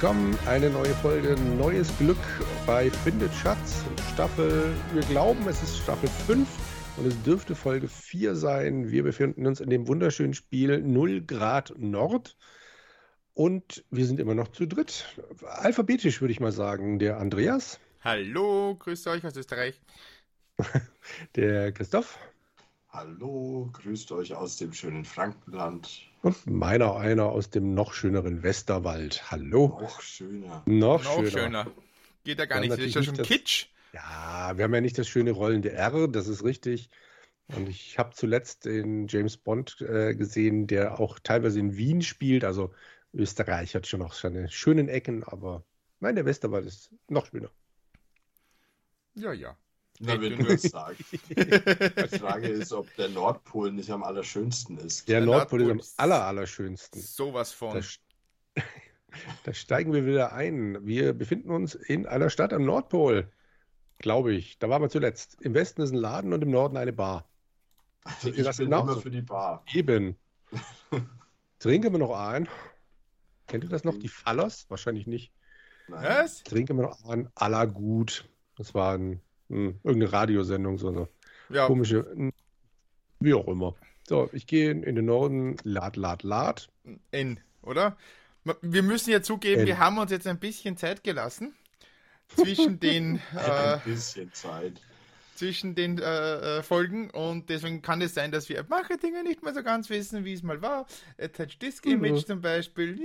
willkommen. Eine neue Folge, neues Glück bei Findet Schatz. Staffel, wir glauben, es ist Staffel 5 und es dürfte Folge 4 sein. Wir befinden uns in dem wunderschönen Spiel 0 Grad Nord. Und wir sind immer noch zu dritt. Alphabetisch würde ich mal sagen. Der Andreas. Hallo, grüßt euch aus Österreich. Der Christoph. Hallo, grüßt euch aus dem schönen Frankenland. Und meiner einer aus dem noch schöneren Westerwald. Hallo. Noch schöner. Noch, Noch schöner. schöner. Geht ja gar nicht, das ist ja natürlich schon das- Kitsch. Ja, wir haben ja nicht das schöne rollende R, das ist richtig. Und ich habe zuletzt den James Bond äh, gesehen, der auch teilweise in Wien spielt. Also Österreich hat schon noch seine schönen Ecken, aber nein, der Westerwald ist noch schöner. Ja, ja. Na, wenn du es sagst. Die Frage ist, ob der Nordpol nicht am allerschönsten ist. Der Der Nordpol ist am Nordpol ist- aller, allerschönsten. Sowas von. Da, da steigen wir wieder ein. Wir befinden uns in einer Stadt am Nordpol, glaube ich. Da waren wir zuletzt. Im Westen ist ein Laden und im Norden eine Bar. Also ich das bin genauso. immer für die Bar. Eben. Trinken wir noch ein. Kennt ihr das noch? Die Fallers? Wahrscheinlich nicht. Was? Trinken wir noch ein. Aller gut. Das war ein, hm, irgendeine Radiosendung, so eine Ja, komische. hm, Wie auch immer. So, ich gehe in den Norden. Lad, lad, lad. N, oder? Wir müssen ja zugeben, N. wir haben uns jetzt ein bisschen Zeit gelassen zwischen den, äh, Ein bisschen Zeit. zwischen den äh, äh, Folgen und deswegen kann es sein, dass wir manche Dinge nicht mehr so ganz wissen, wie es mal war. Attach Disk Image Mhm. zum Beispiel.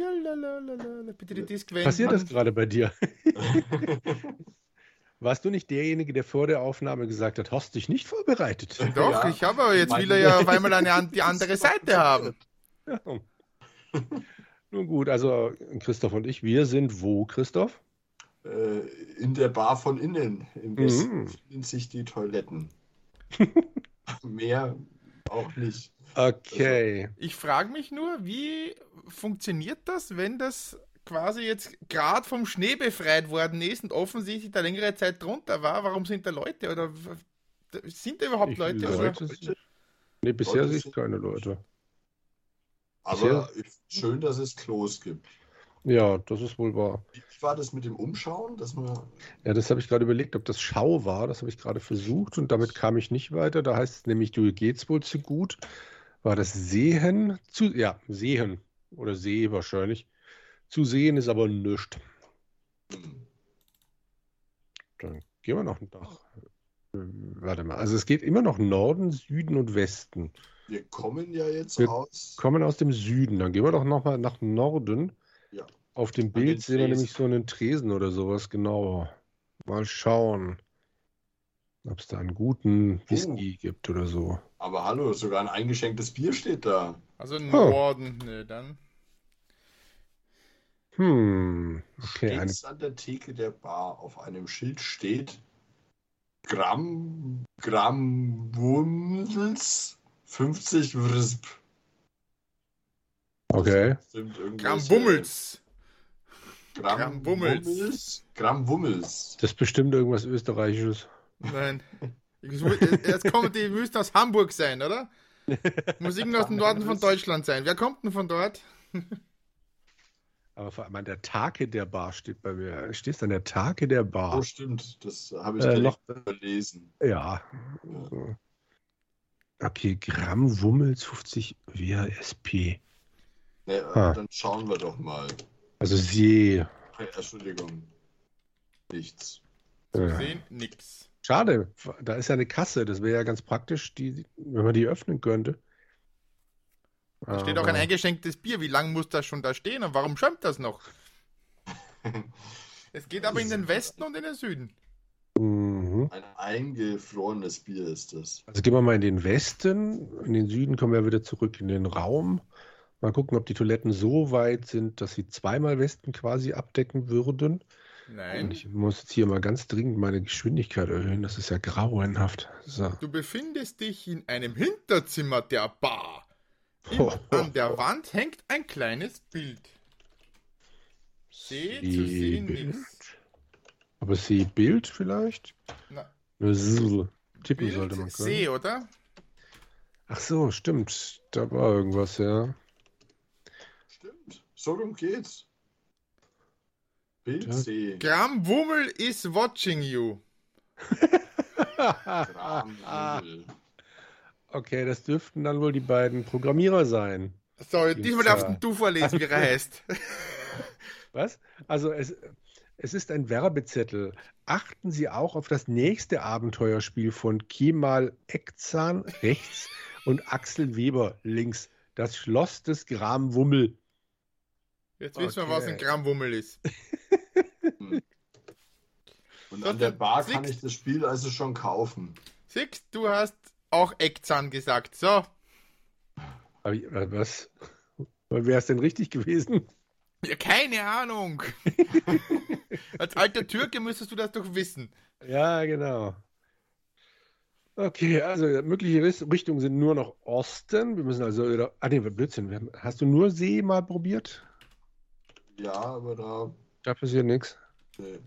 Bitte die Disk wenden. Passiert das gerade bei dir? Warst du nicht derjenige, der vor der Aufnahme gesagt hat, hast dich nicht vorbereitet? Doch, Ja. ich habe aber jetzt Meine- will er ja auf einmal eine, an- die andere Seite haben. Ja. Nun gut, also Christoph und ich, wir sind wo, Christoph? Äh, in der Bar von innen. Im Westen Mhm. finden sich die Toiletten. Mehr auch nicht. Okay. Ich frage mich nur, wie funktioniert das, wenn das quasi jetzt gerade vom Schnee befreit worden ist und offensichtlich da längere Zeit drunter war? Warum sind da Leute oder sind da überhaupt Ich- Leute? Leute- Oder? Leute, Nee, bisher Leute sehe ich sind- keine Leute. Aber ich- schön, dass es Klos gibt. Ja, das ist wohl wahr. Wie war das mit dem Umschauen? Dass man Ja, das habe ich gerade überlegt, ob das Schau war. Das habe ich gerade versucht und damit kam ich nicht weiter. Da heißt es nämlich, du geht's wohl zu gut. War das Sehen? Zu, ja, Sehen oder See wahrscheinlich. Zu sehen ist aber nichts. Dann gehen wir noch nach. äh, Warte mal, also es geht immer noch Norden, Süden und Westen. Wir kommen ja jetzt Wir aus. Kommen aus dem Süden, dann gehen wir doch nochmal nach Norden. Ja. Auf dem An Bild sehen wir nämlich so einen Tresen oder sowas, genau. Mal schauen, ob es da einen guten Whisky gibt oder so. Aber hallo, sogar ein eingeschenktes Bier steht da. Also Norden, ne, dann. Hm, okay, Stets an der Theke der Bar auf einem Schild steht Gramm, Gramm Wumms 50 Wrisp. okay. Irgendwas. Gramm Bummels. Gramm, Gramm Wummels. Wummels. Gramm Wummels. Das ist bestimmt irgendwas Österreichisches. Nein. Jetzt kommt, die müsste aus Hamburg sein, oder? Muss irgendwo aus dem Norden von Deutschland sein. Wer kommt denn von dort? Aber vor allem an der Take der Bar steht bei mir. Stehst an der Take der Oh, Bar. stimmt. Das habe ich Äh, noch, überlesen. ja. Okay, Gramm Wummels 50 WASP. Ne, Ah. Dann schauen wir doch mal. Also See. Hey, Entschuldigung. Nichts. Zu Ja. sehen, nix. Schade, da ist ja eine Kasse. Das wäre ja ganz praktisch, die, wenn man die öffnen könnte. Da steht auch ein eingeschenktes Bier. Wie lange muss das schon da stehen und warum schäumt das noch? Es geht aber in den Westen und in den Süden. Mhm. Ein eingefrorenes Bier ist das. Also gehen wir mal in den Westen. In den Süden kommen wir wieder zurück in den Raum. Mal gucken, ob die Toiletten so weit sind, dass sie zweimal Westen quasi abdecken würden. Und Nein. ich muss jetzt hier mal ganz dringend meine Geschwindigkeit erhöhen. Das ist ja grauenhaft. So. Du befindest dich in einem Hinterzimmer der Bar. An der Wand hängt ein kleines Bild. Seh zu sehen nichts. Aber Sehbild vielleicht? Na, Zzz. Tippen Bild, sollte man können. Seh, oder? Ach so, stimmt. Da war irgendwas, ja. Stimmt. So rum geht's. Bild Das- C. Gramm Wummel is watching you. Gramm Wummel. Okay, das dürften dann wohl die beiden Programmierer sein. So, diesmal darfst du vorlesen, wie er heißt. Was? Also es, es ist ein Werbezettel. Achten Sie auch auf das nächste Abenteuerspiel von Kemal Ekzan rechts und Axel Weber links. Das Schloss des Gram Wummel. Jetzt wissen wir, was ein Okay. Gramm Wummel ist. Und Das an der Bar kann ich das Spiel also schon kaufen. Siehst, du hast auch Eckzahn gesagt. So, ich, äh, was? Wäre es denn richtig gewesen? ja, keine Ahnung. Als alter Türke müsstest du das doch wissen. Ja, genau. Okay, also mögliche Richtungen sind nur noch Osten. Wir müssen also wieder. Ah, nee, Blödsinn. Wir haben, hast du nur See mal probiert? Ja, aber da. Da passiert nichts. Nee.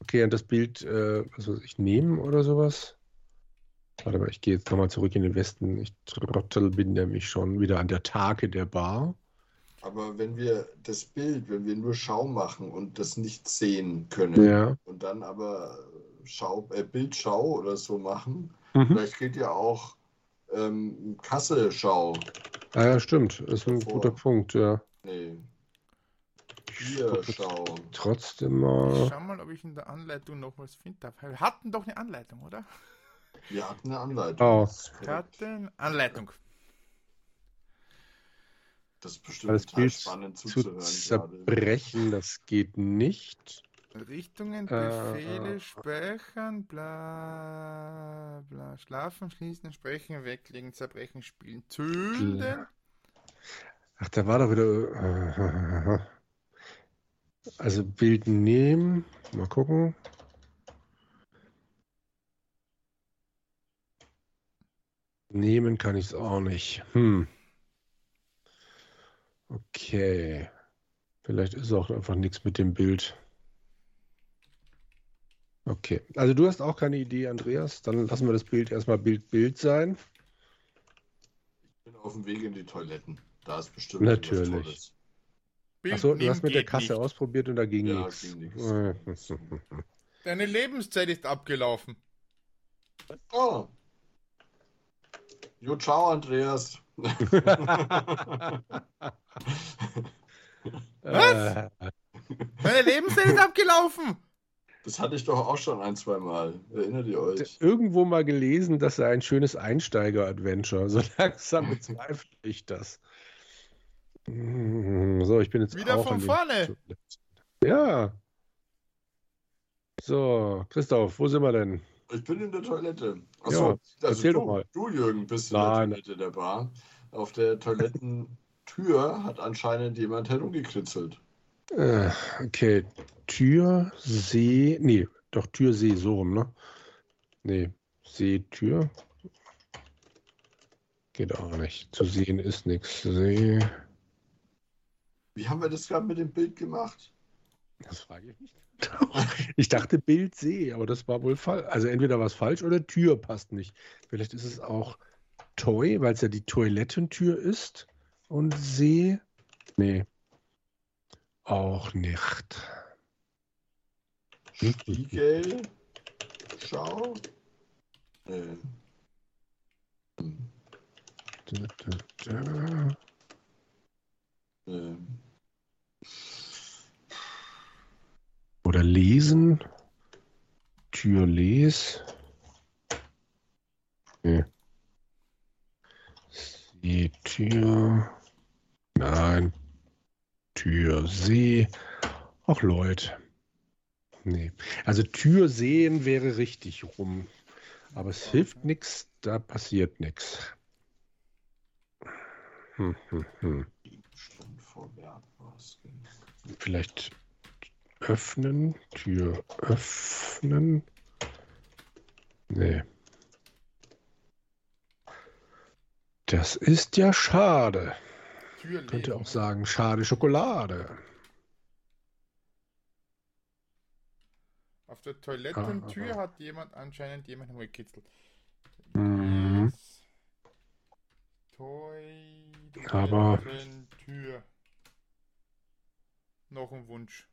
Okay, und das Bild, äh, was weiß ich, nehmen oder sowas? Warte mal, ich gehe jetzt nochmal zurück in den Westen. Ich trottel bin nämlich schon wieder an der Tage der Bar. Aber wenn wir das Bild, wenn wir nur Schau machen und das nicht sehen können Ja. und dann aber Schau, äh, Bildschau oder so machen, Mhm. vielleicht geht ja auch ähm, Kasse-Schau. Ah, ja, stimmt. Ist ein Davor. guter Punkt, ja. Nee, Ich hier trotzdem Ich mal. schau mal, ob ich in der Anleitung noch was finde. Wir hatten doch eine Anleitung, oder? Wir hatten eine Anleitung. Oh. Korrekt. Karten, Anleitung. Das ist bestimmt Das total Bild spannend zu zuzuhören gerade. zerbrechen, das geht nicht. Richtungen, Äh, Befehle, Speichern, bla, bla, schlafen, schließen, sprechen, weglegen, zerbrechen, spielen, zünden. Ach, da war doch wieder. äh, Also Bild nehmen. Mal gucken. Nehmen kann ich es auch nicht. Hm. Okay. Vielleicht ist auch einfach nichts mit dem Bild. Okay. Also du hast auch keine Idee, Andreas. Dann lassen wir das Bild erstmal Bild Bild sein. Ich bin auf dem Weg in die Toiletten. Da ist bestimmt Natürlich. Achso, du hast mit der Kasse nicht. ausprobiert und da ging Ja, nichts. Äh, Deine Lebenszeit ist abgelaufen. Oh. Jo, ciao, Andreas. Äh, Meine Lebenszeit ist abgelaufen. Das hatte ich doch auch schon ein, zwei Mal. Erinnert ihr euch? irgendwo mal gelesen, das sei ein schönes Einsteiger-Adventure. So langsam bezweifle ich das. Mm, So, ich bin jetzt Wieder auch von vorne. Ja. So, Christoph, wo sind wir denn? Ich bin in der Toilette. Ja, Achso, also erzähl du, doch mal. du, Jürgen, bist in Nein. der Toilette der Bar. Auf der Toilettentür hat anscheinend jemand herumgekritzelt. Äh, okay, Tür, See, nee, doch Tür, See, so rum, ne? Nee, See, Tür. Geht auch nicht. Zu sehen ist nichts. See. Wie haben wir das gerade mit dem Bild gemacht? Das frage ich mich. Ich dachte Bild See, aber das war wohl falsch. Also entweder war es falsch oder Tür passt nicht. Vielleicht ist es auch Toy, weil es ja die Toilettentür ist. Und See. Nee. Auch nicht. Spiegel. Schau. Nee. Hm, Da, da, da. nee. Oder lesen. Tür les. Nee. See, Tür. Nein. Tür, See. Ach, Leute. Nee. Also Tür sehen wäre richtig rum. Aber es hilft nichts, da passiert nichts. Hm, hm, hm. Vielleicht öffnen, Tür öffnen. Nee. Das ist ja schade. Tür Könnte auch sagen, schade Schokolade. Auf der Toilettentür Ah, hat jemand anscheinend jemanden gekitzelt. Mhm. Aber-. Noch ein Wunsch.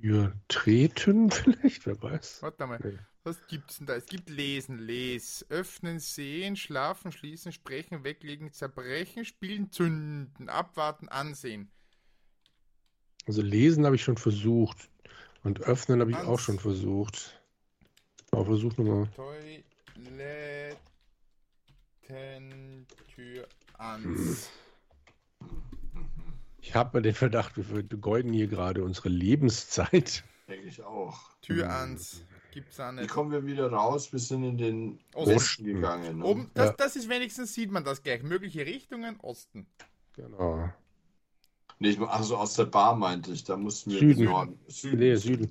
Tür treten vielleicht, wer weiß. Warte mal. Nee. Was gibt's denn da? Es gibt Lesen, Les, Öffnen, Sehen, Schlafen, Schließen, Sprechen, Weglegen, Zerbrechen, Spielen, Zünden, Abwarten, Ansehen. Also lesen habe ich schon versucht. Und öffnen habe ich auch Hans. schon versucht. Aber versuch nochmal. Toilettentür ans. Ich habe den Verdacht, wir vergeuden hier gerade unsere Lebenszeit. Denke ich auch. Tür Hm. ans. Gibt's auch Wie nicht. kommen wir wieder raus? Wir sind in den Osten. Osten gegangen. ne? Oben, das, Ja. das ist wenigstens, sieht man das gleich. Mögliche Richtungen, Osten. Genau. Nee, ich, also aus der Bar meinte ich. Da mussten wir Süden. Norden. Süden. Nee, Süden.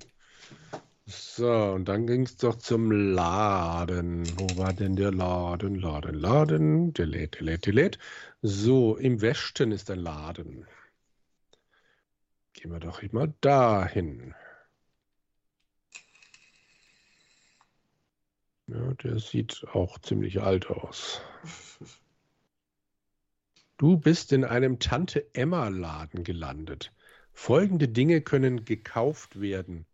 So, und dann ging es doch zum Laden. Wo war denn der Laden? Laden, Laden. Der lädt, der lädt, der lädt. So, im Westen ist ein Laden. Gehen wir doch mal dahin. Ja, der sieht auch ziemlich alt aus. Du bist in einem Tante-Emma-Laden gelandet. Folgende Dinge können gekauft werden.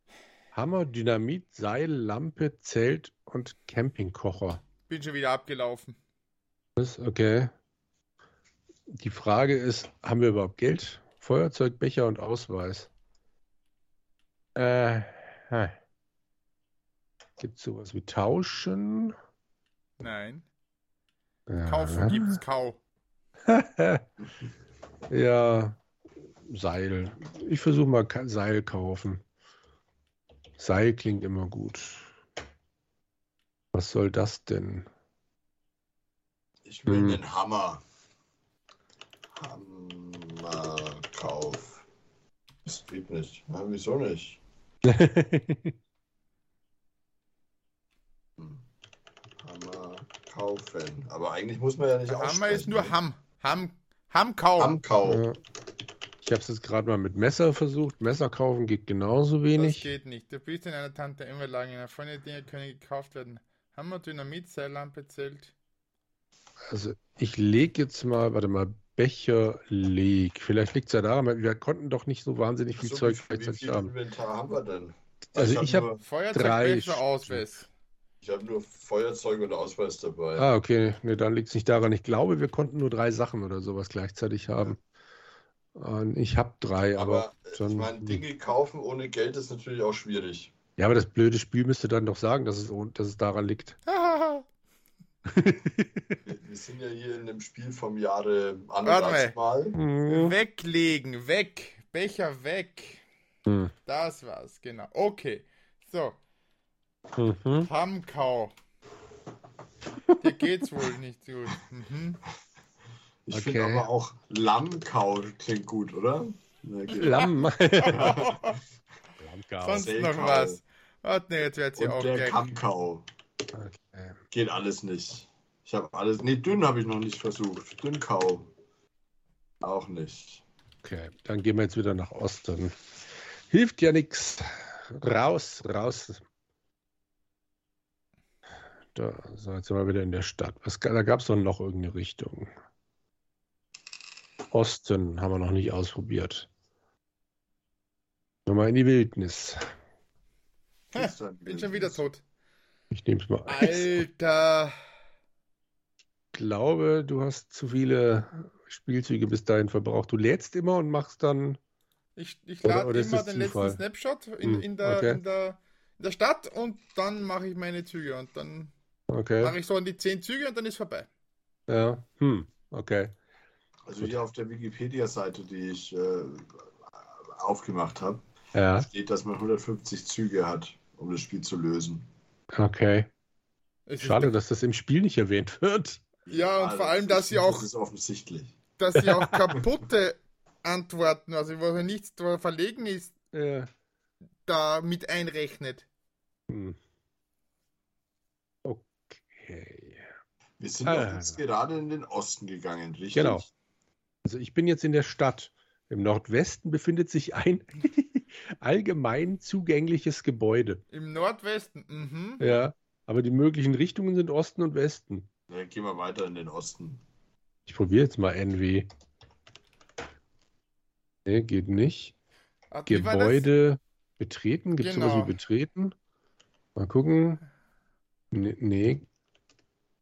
Hammer, Dynamit, Seil, Lampe, Zelt und Campingkocher. Bin schon wieder abgelaufen. Okay. Die Frage ist, haben wir überhaupt Geld? Feuerzeug, Becher und Ausweis. Äh, gibt es sowas wie Tauschen? Nein. Ja. Kaufen gibt's Kau. Ja, Seil. Ich versuche mal Seil kaufen. Seil klingt immer gut. Was soll das denn? Ich will Hm. einen Hammer. Hammerkauf. Das geht nicht. Ja, wieso nicht? Hammer kaufen. Aber eigentlich muss man ja nicht Hammer aussprechen. ist nur ne? Ham. Ham. Hamkau. Hamkau. Ja. Ich habe es jetzt gerade mal mit Messer versucht. Messer kaufen geht genauso Das wenig. geht nicht. Du bist in einer Tante immer lange. Folgende Dinge können gekauft werden. Hammer, Dynamit, Seillampe, Zelt. Also ich lege jetzt mal, warte mal, Becher leg. Vielleicht liegt es ja daran, weil wir konnten doch nicht so wahnsinnig viel So, Zeug wie, wie gleichzeitig viel haben. Inventar haben wir denn? Also ich hab hab- nur, Feuerzeug, Drei. Ausweis. ich hab nur Feuerzeug und Ausweis dabei. Ah, okay. Nee, dann liegt es nicht daran. Ich glaube, wir konnten nur drei Sachen oder sowas gleichzeitig haben. Und ich habe drei, aber, Aber äh, dann- ich meine, Dinge kaufen ohne Geld ist natürlich auch schwierig. ja, aber das blöde Spiel müsste dann doch sagen, dass es, dass es daran liegt. Wir, wir sind ja hier in dem Spiel vom Jahre Warte mal. Mhm. Weglegen, weg. Becher weg. Hm. Das war's, genau. Okay. So, Mhm. Hamkau. Dir geht's wohl nicht gut. Mhm. Ich Okay. finde aber auch Lammkau klingt gut, oder? Ja. Lamm. Lammkau. Sonst Selkau. noch was. Warte, nee, jetzt wird sie Und auch der. Kammkau. Okay. Geht alles nicht. Ich habe alles. Nee, dünn habe ich noch nicht versucht. Dünnkau. Auch nicht. okay, dann gehen wir jetzt wieder nach Osten. Hilft ja nichts. Raus, raus. Da, so, jetzt sind wir wieder in der Stadt. Was, da gab es doch noch irgendeine Richtung. Osten haben wir noch nicht ausprobiert. Nochmal in die Wildnis. Dann Bin schon wieder tot. Ich nehme es mal. Alter. Ich glaube, du hast zu viele Spielzüge bis dahin verbraucht. Du lädst immer und machst dann. Ich, ich lade immer den letzten Zufall? Snapshot in, Hm, in, der, okay. in, der, in der Stadt und dann mache ich meine Züge und dann Okay. mache ich so an die 10 Züge und dann ist vorbei. Ja. Hm. Okay. Also hier auf der Wikipedia-Seite, die ich äh, aufgemacht habe, Ja. steht, dass man 150 Züge hat, um das Spiel zu lösen. Okay. Es Schade, dass das im Spiel nicht erwähnt wird. Ja, und Also, vor allem, dass sie auch, Das ist offensichtlich. dass sie auch kaputte Antworten, also wo nichts verlegen ist, Ja. da mit einrechnet. Hm. Okay. Wir sind Ah. doch jetzt gerade in den Osten gegangen, richtig? Genau. Also ich bin jetzt in der Stadt. Im Nordwesten befindet sich ein allgemein zugängliches Gebäude. Im Nordwesten, mhm. Ja. Aber die möglichen Richtungen sind Osten und Westen. Dann gehen wir weiter in den Osten. Ich probiere jetzt mal NW. Nee, geht nicht. Das? Gebäude. Betreten? Gibt es Genau. sowas wie betreten? Mal gucken. Nee, nee.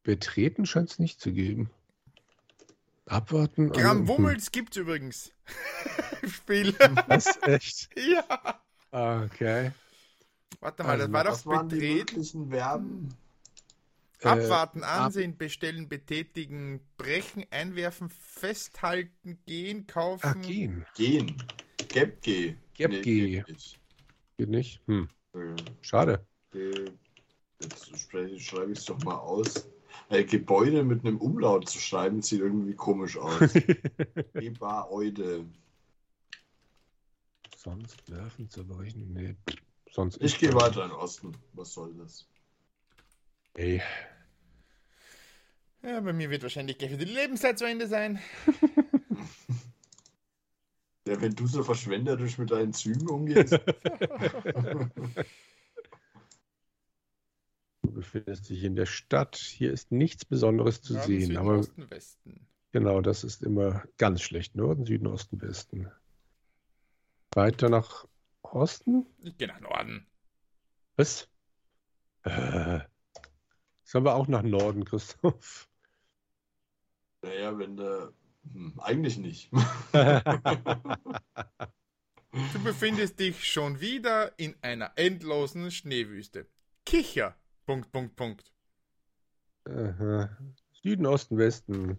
Betreten scheint es nicht zu geben. Abwarten. Gramm also- Wummels gibt's übrigens. Im Spiel. Hm. Was? Echt? ja. Okay. Warte mal, das Also, war doch Was waren die betreten. Verben? Äh, Abwarten, ab- ansehen, bestellen, betätigen, brechen, einwerfen, festhalten, gehen, kaufen. Ah, gehen. Gehen. Geb G. Geb Nee, G. geht nicht. Geht nicht. Hm. Äh, Schade. Jetzt schreibe ich es doch mal aus. Äh, Gebäude mit einem Umlaut zu schreiben, sieht irgendwie komisch aus. Gebäude. Sonst werfen, zerbrechen. Nee. Sonst Ich gehe weiter in den Osten. Was soll das? Ey. Ja, bei mir wird wahrscheinlich gleich wieder die Lebenszeit zu Ende sein. Ja, wenn du so verschwenderisch mit deinen Zügen umgehst. Du befindest dich in der Stadt. Hier ist nichts Besonderes zu Norden, sehen. Süden, aber Osten, Westen. genau, das ist immer ganz schlecht. Norden, Süden, Osten, Westen. Weiter nach Osten? Ich gehe nach Norden. Was? Äh, sollen wir auch nach Norden, Christoph? naja, wenn der. Hm, eigentlich nicht. Du befindest dich schon wieder in einer endlosen Schneewüste. Kicher. Punkt, Punkt, Punkt. Aha. Süden, Osten, Westen.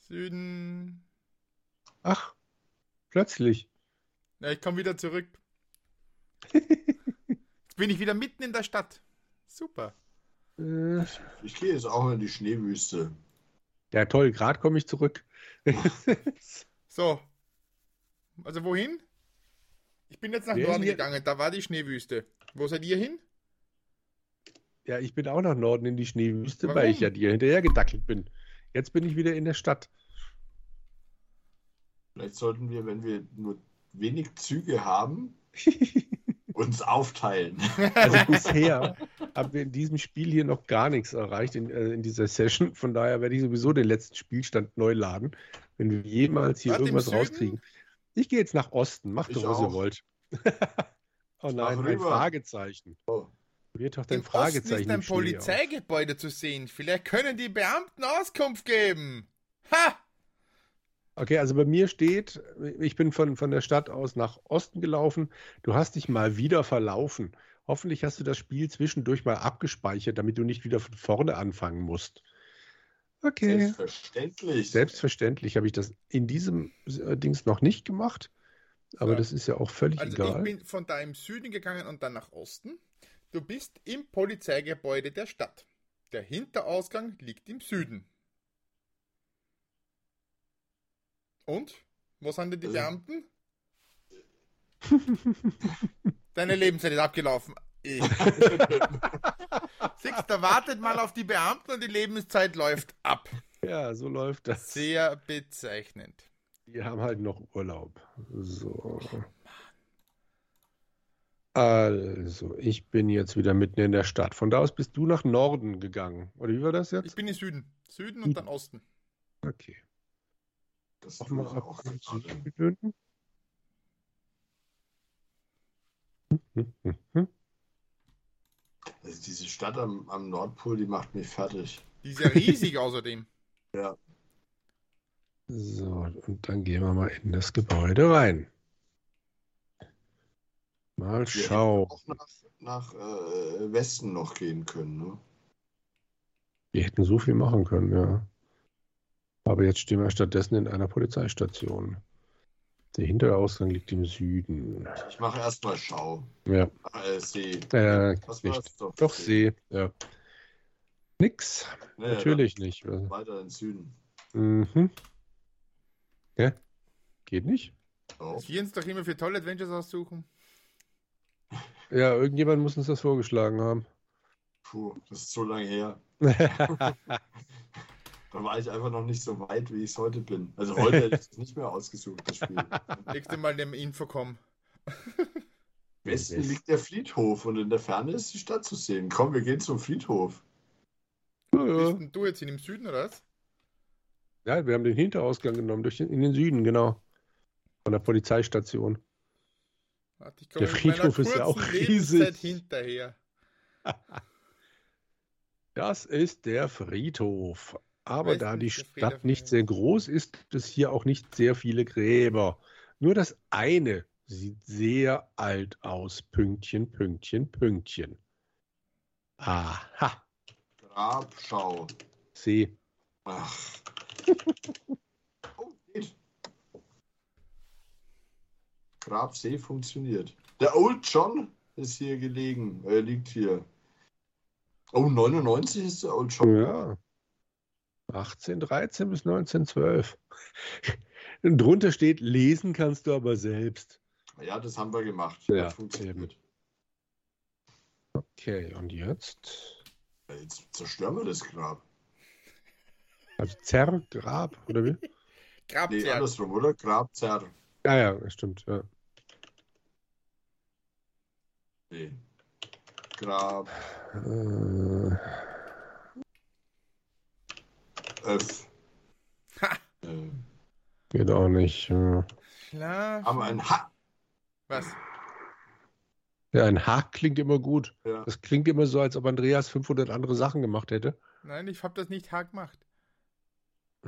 Süden. Ach, plötzlich. Ja, ich komme wieder zurück. Jetzt bin ich wieder mitten in der Stadt. Super. Äh, Ich gehe jetzt auch in die Schneewüste. ja, toll, gerade komme ich zurück. So. Also wohin? Ich bin jetzt nach Wer Norden gegangen, da war die Schneewüste. Wo seid ihr hin? Ja, ich bin auch nach Norden in die Schneewüste, weil Warum? ich ja dir hinterher gedackelt bin. Jetzt bin ich wieder in der Stadt. Vielleicht sollten wir, wenn wir nur wenig Züge haben, uns aufteilen. Also bisher haben wir in diesem Spiel hier noch gar nichts erreicht in, äh, in dieser Session. Von daher werde ich sowieso den letzten Spielstand neu laden, wenn wir jemals hier Warte, im irgendwas rauskriegen. Ich gehe jetzt nach Osten. Macht doch, was ihr wollt. oh nein, ein. Fragezeichen. Oh. Wird doch dein Im Osten Fragezeichen ist ein Polizeigebäude zu sehen. Vielleicht können die Beamten Auskunft geben. Ha! Okay, also bei mir steht, ich bin von, von der Stadt aus nach Osten gelaufen. Du hast dich mal wieder verlaufen. Hoffentlich hast du das Spiel zwischendurch mal abgespeichert, damit du nicht wieder von vorne anfangen musst. Okay. Selbstverständlich. Selbstverständlich habe ich das in diesem äh, Dings noch nicht gemacht. Aber So. das ist ja auch völlig Also egal. ich bin von da im Süden gegangen und dann nach Osten. Du bist im Polizeigebäude der Stadt. Der Hinterausgang liegt im Süden. Und? Wo sind denn die Also- Beamten? Deine Lebenszeit ist abgelaufen. Ich. Siehst, da wartet mal auf die Beamten und die Lebenszeit läuft ab. Ja, so läuft das. Sehr bezeichnend. Die haben halt noch Urlaub. So. Also, ich bin jetzt wieder mitten in der Stadt. Von da aus bist du nach Norden gegangen. Oder wie war das Ich jetzt? bin im Süden. Süden und dann Osten. Okay. Das Auch tue mal ich auch. Süden. Hm, hm, hm. Also diese Stadt am, am Nordpol, die macht mich fertig. Die ist ja riesig außerdem. So, und dann gehen wir mal in das Gebäude rein. Mal Wir schauen. hätten auch nach, nach äh, Westen noch gehen können. Ne? Wir hätten so viel machen können, ja. Aber jetzt stehen wir stattdessen in einer Polizeistation. Der Hinterausgang liegt im Süden. Ich mache erstmal Schau. Ja, Äh, See. äh, Was war nicht. doch? Doch, See, ja. Nix, Naja, natürlich nicht. Weiter in den Süden. Mhm. Ja, geht nicht? Oh. Dass wir uns doch immer für tolle Adventures aussuchen. Ja, irgendjemand muss uns das vorgeschlagen haben. Puh, das ist so lange her. Da war ich einfach noch nicht so weit, wie ich es heute bin. Also heute hätte ich es nicht mehr ausgesucht, das Spiel. Nächstes Mal dem Infocom. Westen West- liegt der Friedhof und in der Ferne ist die Stadt zu sehen. Komm, wir gehen zum Friedhof. Ja, Bist ja. denn du jetzt in im Süden oder was? ja, wir haben den Hinterausgang genommen, durch den, in den Süden, genau. Von der Polizeistation. Warte, ich Der Friedhof ist ja auch Lebenszeit riesig. hinterher. Das ist der Friedhof. Aber da die Stadt nicht sehr groß ist, gibt es hier auch nicht sehr viele Gräber. Nur das eine sieht sehr alt aus. Pünktchen, Pünktchen, Pünktchen. Aha, Grabschau. See. Ach. oh, geht. Grabsee funktioniert. Der Old John ist hier gelegen. Er liegt hier. Oh, 99 ist der Old John. Ja. 1813 bis 1912. Und drunter steht, lesen kannst du aber selbst. Ja, das haben wir gemacht. Ja, das funktioniert. Okay, und jetzt? Jetzt zerstören wir das Grab. Also Zerrgrab, oder wie? Nee, Grabzerr. andersrum, oder? Grabzerr. Ah ja, das stimmt. Ja. Nee. Grab Äh, F. Ha! Äh, geht auch nicht. Ja. Haben wir ein H. Was? Ja, ein Hack klingt immer gut. Ja. Das klingt immer so, als ob Andreas 500 andere Sachen gemacht hätte. Nein, ich habe das nicht H gemacht.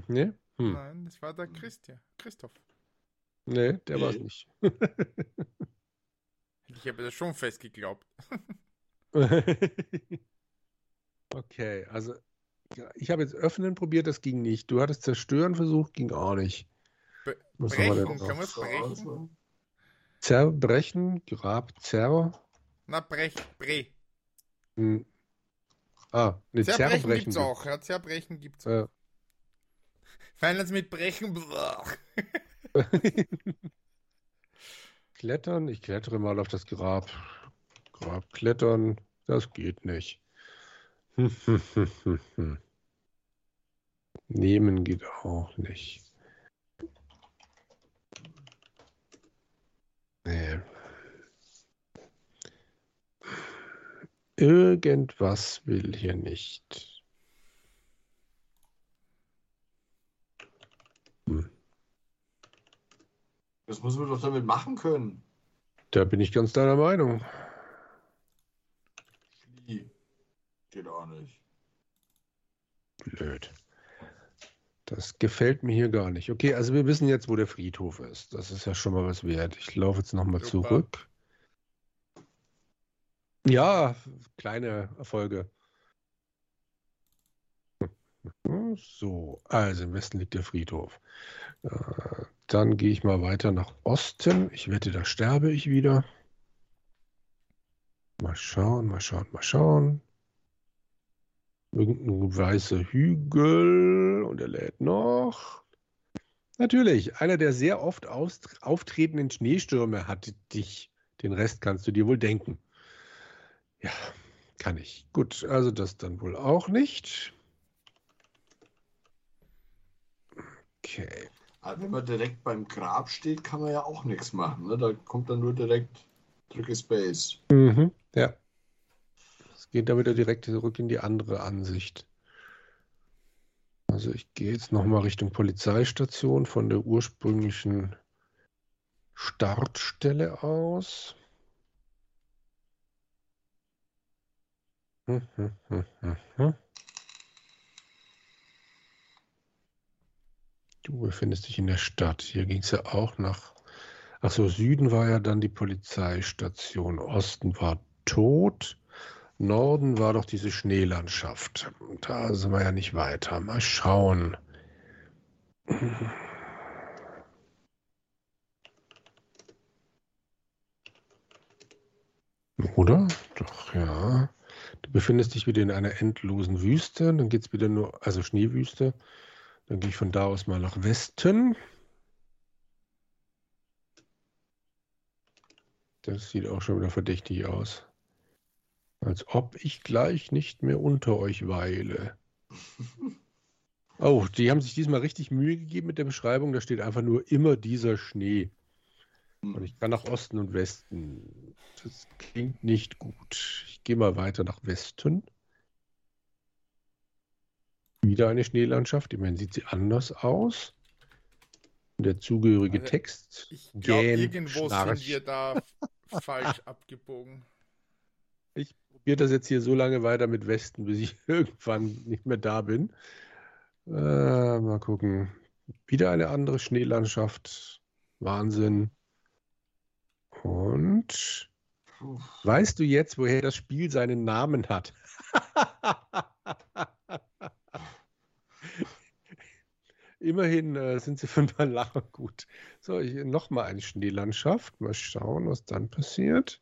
Nee? Hm. Nein, das war der Christian. Christoph. Nee, der Nee. war es nicht. Ich habe das schon fest geglaubt. okay, also ja, ich habe jetzt öffnen probiert, das ging nicht. Du hattest zerstören versucht, ging auch nicht. Be- Was brechen, kann man es brechen? Zerbrechen, Grab, Zer. Na, brech, bre. Hm. Ah, ne, Zerbrechen Zerbrechen. gibt's auch. Ja, Zerbrechen gibt's auch. Äh, Finals mit Brechen. klettern, ich klettere mal auf das Grab. Grab klettern, das geht nicht. Nehmen geht auch nicht. Nee. Irgendwas will hier nicht. Das muss man doch damit machen können. Da bin ich ganz deiner Meinung. Geht auch nicht. Blöd. Das gefällt mir hier gar nicht. Okay, also wir wissen jetzt, wo der Friedhof ist. Das ist ja schon mal was wert. Ich laufe jetzt nochmal zurück. Ja, kleine Erfolge. So, also im Westen liegt der Friedhof. Dann gehe ich mal weiter nach Osten. Ich wette, da sterbe ich wieder. Mal schauen, mal schauen, mal schauen. Irgendein weißer Hügel und er lädt noch. Natürlich, einer der sehr oft auftretenden Schneestürme hat dich. Den Rest kannst du dir wohl denken. Ja, kann ich. Gut, also das dann wohl auch nicht. Okay. Aber wenn man direkt beim Grab steht, kann man ja auch nichts machen. Ne? Da kommt dann nur direkt drücke Space. Mhm, ja. Es geht da wieder direkt zurück in die andere Ansicht. Also ich gehe jetzt nochmal Richtung Polizeistation von der ursprünglichen Startstelle aus. Hm, hm, hm, hm, hm. Du befindest dich in der Stadt. Hier ging es ja auch nach. Achso, Süden war ja dann die Polizeistation. Osten war tot. Norden war doch diese Schneelandschaft. Da sind wir ja nicht weiter. Mal schauen. Oder? Doch, ja. Du befindest dich wieder in einer endlosen Wüste. Dann geht es wieder nur, also Schneewüste. Dann gehe ich von da aus mal nach Westen. Das sieht auch schon wieder verdächtig aus. Als ob ich gleich nicht mehr unter euch weile. Oh, die haben sich diesmal richtig Mühe gegeben mit der Beschreibung. Da steht einfach nur immer dieser Schnee. Und ich kann nach Osten und Westen. Das klingt nicht gut. Ich gehe mal weiter nach Westen. Wieder eine Schneelandschaft. Immerhin sieht sie anders aus. Und der zugehörige Also, Text. Ich glaube, irgendwo Schnarch. sind wir da falsch abgebogen. Ich probiere das jetzt hier so lange weiter mit Westen, bis ich irgendwann nicht mehr da bin. Äh, mal gucken. Wieder eine andere Schneelandschaft. Wahnsinn. Und Puh. weißt du jetzt, woher das Spiel seinen Namen hat? Immerhin äh, sind sie fünfmal Lacher gut. So, ich, nochmal eine Schneelandschaft. Mal schauen, was dann passiert.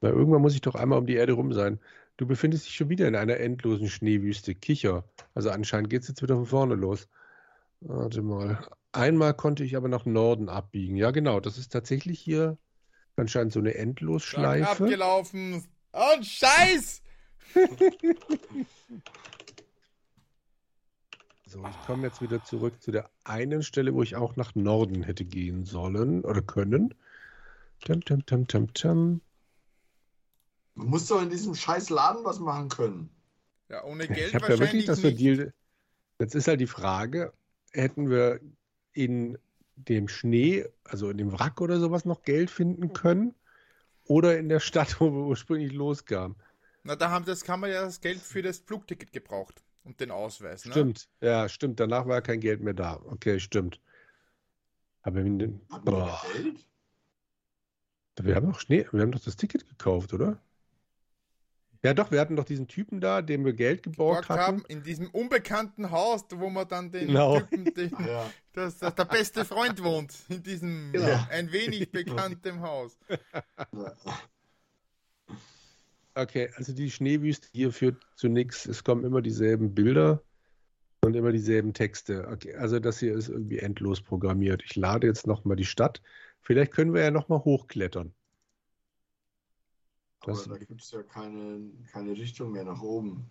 Weil irgendwann muss ich doch einmal um die Erde rum sein. Du befindest dich schon wieder in einer endlosen Schneewüste. Kicher. Also anscheinend geht es jetzt wieder von vorne los. Warte mal. Einmal konnte ich aber nach Norden abbiegen. Ja, genau. Das ist tatsächlich hier anscheinend so eine Endlosschleife. abgelaufen. Und Scheiß! So, ich komme jetzt wieder zurück zu der einen Stelle, wo ich auch nach Norden hätte gehen sollen oder können. Tam, tam, tam, tam, tam. Man muss doch in diesem scheiß Laden was machen können. Ja, ohne Geld Ich habe ja wirklich wahrscheinlich das nicht. Deal. Jetzt ist halt die Frage, hätten wir in dem Schnee, also in dem Wrack oder sowas noch Geld finden können? Oder in der Stadt, wo wir ursprünglich loskamen? Na, da haben das kann man ja das Geld für das Flugticket gebraucht und den Ausweis. Ne? Stimmt, ja, stimmt. Danach war kein Geld mehr da. Okay, stimmt. Aber wir, Haben wir boah, Geld? wir haben doch Schnee, wir haben doch das Ticket gekauft, oder? Ja, doch, wir hatten doch diesen Typen da, dem wir Geld geborgt Geborgt hatten. haben in diesem unbekannten Haus, wo man dann den Genau. Typen, den, ja. dass, dass der beste Freund wohnt, in diesem Genau. ein wenig bekannten Haus. Okay, also die Schneewüste hier führt zu nichts. Es kommen immer dieselben Bilder und immer dieselben Texte. Okay, also das hier ist irgendwie endlos programmiert. Ich lade jetzt nochmal die Stadt. Vielleicht können wir ja nochmal hochklettern. Aber Das- da gibt es ja keine, keine Richtung mehr nach oben.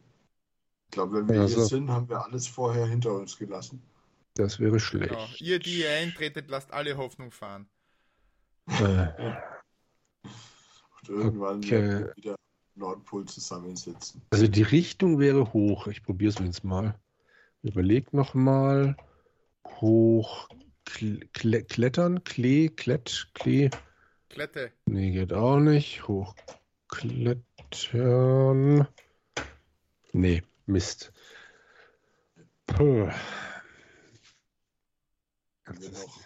Ich glaube, wenn wir Ja, hier sind, haben wir alles vorher hinter uns gelassen. Das wäre Genau. schlecht. Ihr, die ihr eintretet, lasst alle Hoffnung fahren. Äh, Und irgendwann Okay. werden wir wieder Nordpol zusammensitzen. also die Richtung wäre hoch. Ich probiere es jetzt mal. Überleg nochmal. Hoch. Kl kle klettern. Klee. Klett. Klee. Klette. Nee, geht auch nicht. Hochklettern. Nee, Mist. Puh. Haben wir noch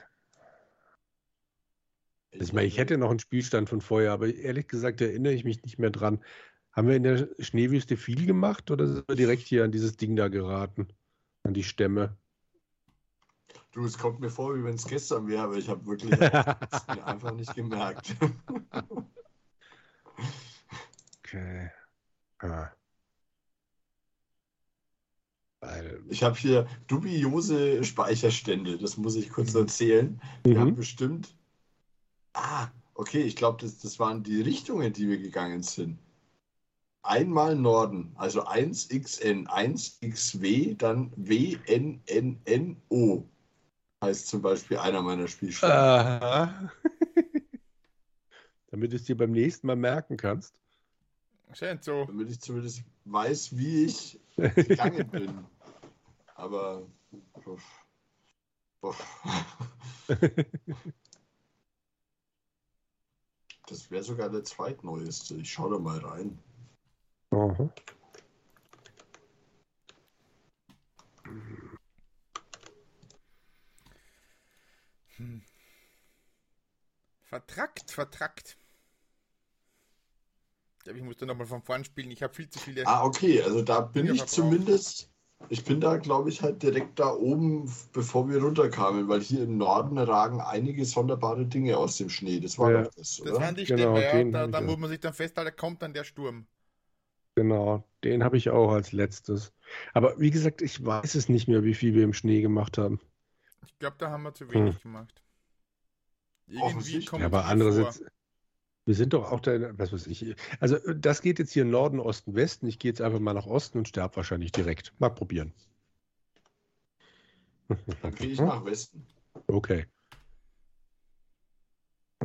Ich meine, ich hätte noch einen Spielstand von vorher, aber ehrlich gesagt erinnere ich mich nicht mehr dran. Haben wir in der Schneewüste viel gemacht oder sind wir direkt hier an dieses Ding da geraten? An die Stämme? Du, es kommt mir vor, wie wenn es gestern wäre, aber ich habe wirklich einfach nicht gemerkt. Okay. Ah. Ich habe hier dubiose Speicherstände, das muss ich kurz erzählen. Wir haben mhm. bestimmt. Okay, ich glaube, das, das waren die Richtungen, die wir gegangen sind. Einmal Norden, also 1xn, 1xw, dann WNNNO. Heißt zum Beispiel einer meiner Spielstände. Aha. Damit du es dir beim nächsten Mal merken kannst. Scheint so. Damit ich zumindest weiß, wie ich gegangen bin. Aber. uff, uff. Das wäre sogar der zweitneueste. Ich schaue da mal rein. Aha. Hm. Vertrackt, vertrackt. Ich glaube, ich muss da nochmal von vorn spielen. Ich habe viel zu viele. Ah, okay, also da bin ich verbraucht. zumindest. Ich bin da, glaube ich, halt direkt da oben, bevor wir runterkamen, weil hier im Norden ragen einige sonderbare Dinge aus dem Schnee. Das war Ja. doch das, das oder? waren die Genau, Stämme, ja. Da, da muss man sich dann festhalten, da kommt dann der Sturm. Genau, den habe ich auch als letztes. Aber wie gesagt, ich weiß es nicht mehr, wie viel wir im Schnee gemacht haben. Ich glaube, da haben wir zu wenig gemacht. Irgendwie kommt Ja, aber andererseits, vor. Wir sind doch auch da, was weiß ich. Also, das geht jetzt hier Norden, Osten, Westen. Ich gehe jetzt einfach mal nach Osten und sterbe wahrscheinlich direkt. Mal probieren. Dann gehe ich nach Westen. Okay.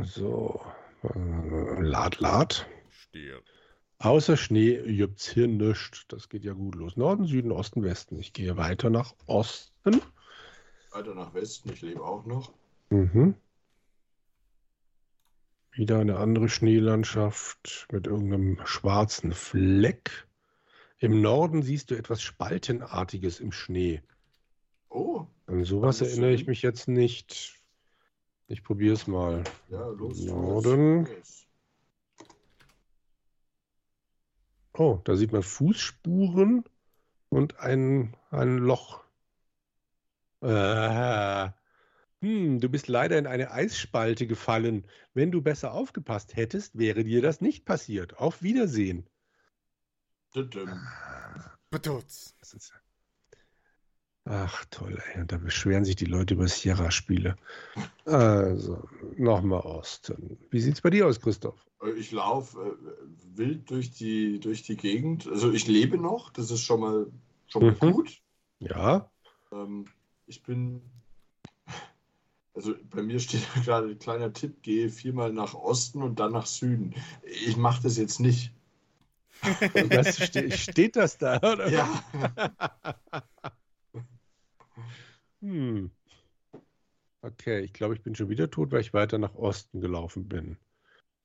So, äh, lad, lad. Stirb. Außer Schnee gibt's hier nichts. Das geht ja gut los. Norden, Süden, Osten, Westen. Ich gehe weiter nach Osten. Weiter nach Westen. Ich lebe auch noch. Mhm. Wieder eine andere Schneelandschaft mit irgendeinem schwarzen Fleck. Im Norden siehst du etwas Spaltenartiges im Schnee. Oh, An sowas erinnere ich schön. mich jetzt nicht. Ich probiere es mal. ja, los. tu Norden. es. Oh, da sieht man Fußspuren und ein, ein Loch. Äh, hm, du bist leider in eine Eisspalte gefallen. Wenn du besser aufgepasst hättest, wäre dir das nicht passiert. Auf Wiedersehen. Ist- Ach, toll, ey. Und da beschweren sich die Leute über Sierra-Spiele. Also, nochmal Osten. Wie sieht's bei dir aus, Christoph? Äh, Ich laufe äh, wild durch die, durch die Gegend. Also ich lebe noch, das ist schon mal, schon mal Mhm. gut. Ja, Ähm, ich bin, also bei mir steht gerade ein kleiner Tipp, gehe viermal nach Osten und dann nach Süden. Ich mache das jetzt nicht. was, ste steht das da? Oder? Ja, Hm. Okay, ich glaube, ich bin schon wieder tot, weil ich weiter nach Osten gelaufen bin.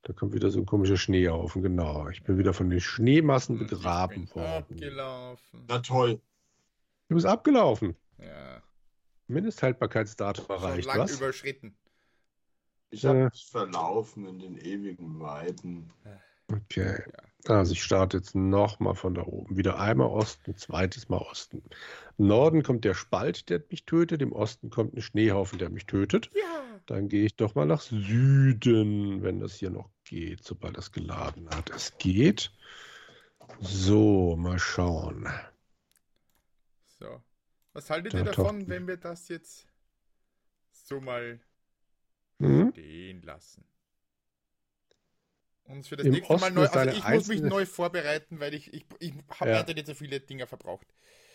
Da kommt wieder so ein komischer Schneehaufen, genau. Ich bin wieder von den Schneemassen begraben Ich bin worden. Abgelaufen. na toll. Du bist abgelaufen. Ja. Mindesthaltbarkeitsdatum Schon erreicht, lang was? überschritten. Ich habe Äh. mich verlaufen in den ewigen Weiten. Okay. Also ich starte jetzt nochmal von da oben. Wieder einmal Osten, zweites Mal Osten. Im Norden kommt der Spalt, der mich tötet. Im Osten kommt ein Schneehaufen, der mich tötet. Ja. Dann gehe ich doch mal nach Süden, wenn das hier noch geht, sobald das geladen hat. Es geht. So, mal schauen. So. Was haltet ihr davon, taucht- wenn wir das jetzt so mal Hm? stehen lassen? Uns für das Im nächste Mal Osten neu. ist Also ich muss mich neu vorbereiten, weil ich, ich, ich habe Ja. leider nicht so viele Dinger verbraucht.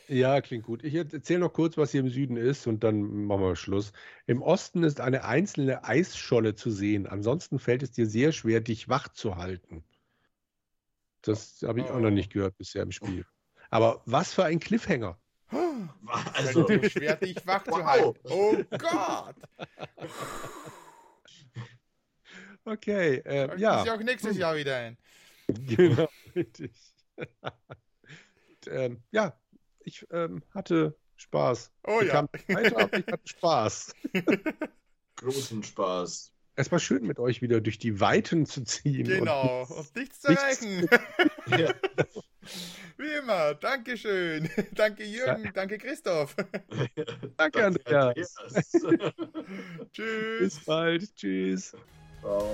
Ja, klingt gut. Ich erzähle noch kurz, was hier im Süden ist und dann machen wir Schluss. Im Osten ist eine einzelne Eisscholle zu sehen. Ansonsten fällt es dir sehr schwer, dich wach zu halten. Das habe ich auch noch Oh. nicht gehört bisher im Spiel. Aber was für ein Cliffhanger. Also, mir schwer, dich wach zu halten. Oh Gott! Okay, äh, Schalten ja. Sie auch nächstes Jahr wieder ein. Genau, richtig. Und, ähm, ja, ich ähm, hatte Spaß. Oh ich ja. weiter, ich hatte Spaß. großen Spaß. Es war schön, mit euch wieder durch die Weiten zu ziehen. Genau. Und nichts zu erreichen. Ja. Wie immer. Dankeschön. Danke Jürgen. Danke Christoph. Danke, Andreas. Andreas. Tschüss. Bis bald. Tschüss. Ciao.